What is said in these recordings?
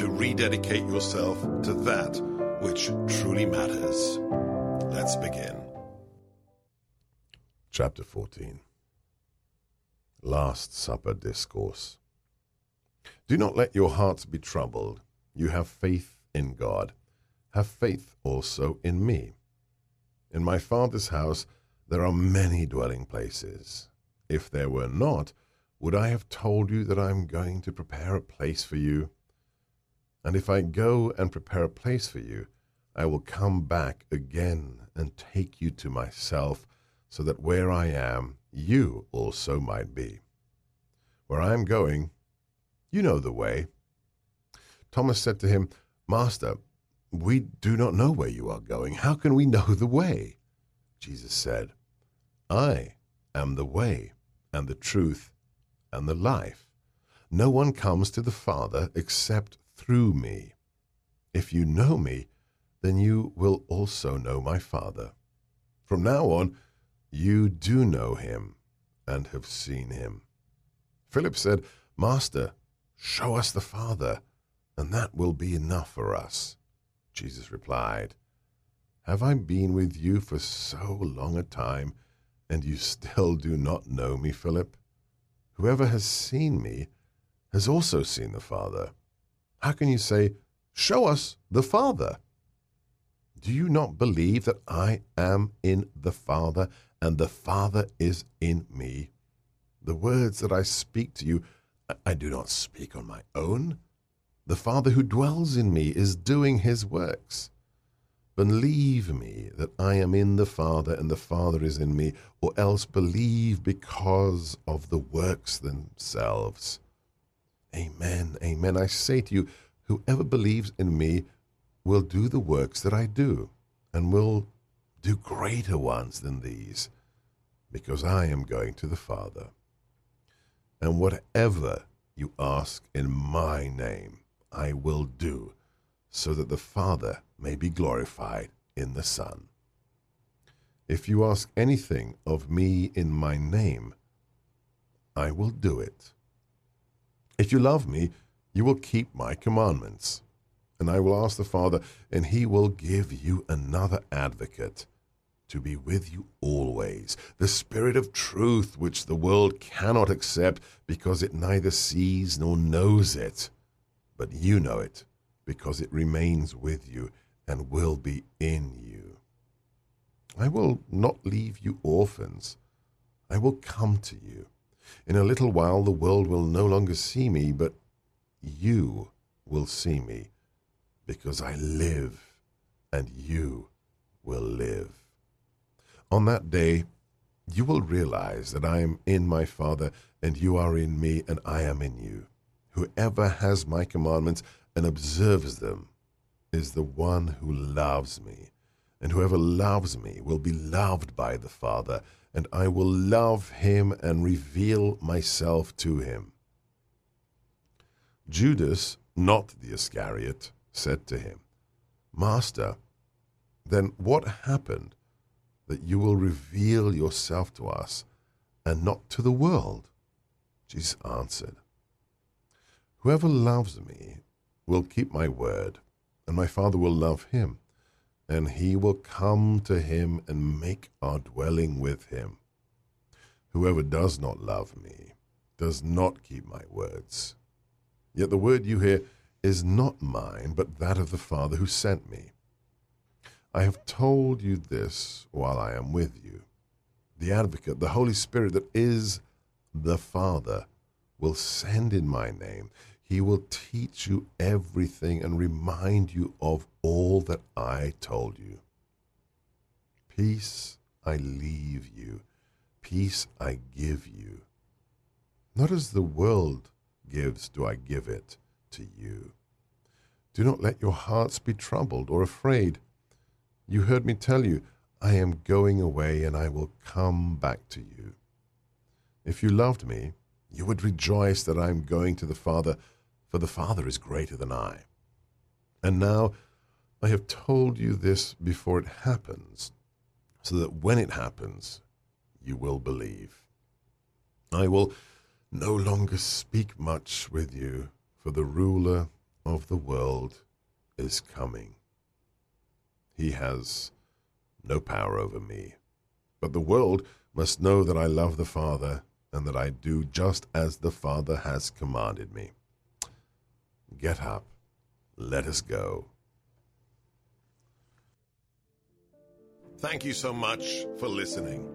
to rededicate yourself to that which truly matters. Let's begin. Chapter 14 Last Supper Discourse. Do not let your hearts be troubled. You have faith in God. Have faith also in me. In my Father's house there are many dwelling places. If there were not, would I have told you that I am going to prepare a place for you? And if I go and prepare a place for you, I will come back again and take you to myself, so that where I am, you also might be. Where I am going, you know the way. Thomas said to him, Master, we do not know where you are going. How can we know the way? Jesus said, I am the way and the truth and the life. No one comes to the Father except through me. If you know me, then you will also know my Father. From now on, you do know him and have seen him. Philip said, Master, show us the Father, and that will be enough for us. Jesus replied, Have I been with you for so long a time, and you still do not know me, Philip? Whoever has seen me has also seen the Father. How can you say, Show us the Father? Do you not believe that I am in the Father and the Father is in me? The words that I speak to you, I do not speak on my own. The Father who dwells in me is doing his works. Believe me that I am in the Father and the Father is in me, or else believe because of the works themselves. Amen, amen. I say to you, whoever believes in me will do the works that I do, and will do greater ones than these, because I am going to the Father. And whatever you ask in my name, I will do, so that the Father may be glorified in the Son. If you ask anything of me in my name, I will do it. If you love me, you will keep my commandments. And I will ask the Father, and he will give you another advocate to be with you always, the Spirit of truth, which the world cannot accept because it neither sees nor knows it. But you know it because it remains with you and will be in you. I will not leave you orphans. I will come to you. In a little while the world will no longer see me, but you will see me, because I live, and you will live. On that day, you will realize that I am in my Father, and you are in me, and I am in you. Whoever has my commandments and observes them is the one who loves me. And whoever loves me will be loved by the Father, and I will love him and reveal myself to him. Judas, not the Iscariot, said to him, Master, then what happened that you will reveal yourself to us and not to the world? Jesus answered, Whoever loves me will keep my word, and my Father will love him and he will come to him and make our dwelling with him. Whoever does not love me does not keep my words. Yet the word you hear is not mine, but that of the Father who sent me. I have told you this while I am with you. The advocate, the Holy Spirit that is the Father, will send in my name. He will teach you everything and remind you of all that I told you. Peace I leave you, peace I give you. Not as the world gives do I give it to you. Do not let your hearts be troubled or afraid. You heard me tell you, I am going away and I will come back to you. If you loved me, you would rejoice that I am going to the Father, for the Father is greater than I. And now I have told you this before it happens, so that when it happens, you will believe. I will no longer speak much with you, for the ruler of the world is coming. He has no power over me, but the world must know that I love the Father and that I do just as the Father has commanded me. Get up, let us go. Thank you so much for listening.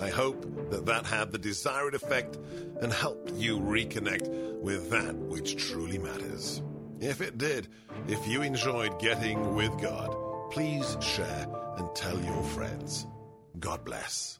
I hope that that had the desired effect and helped you reconnect with that which truly matters. If it did, if you enjoyed getting with God, please share and tell your friends. God bless.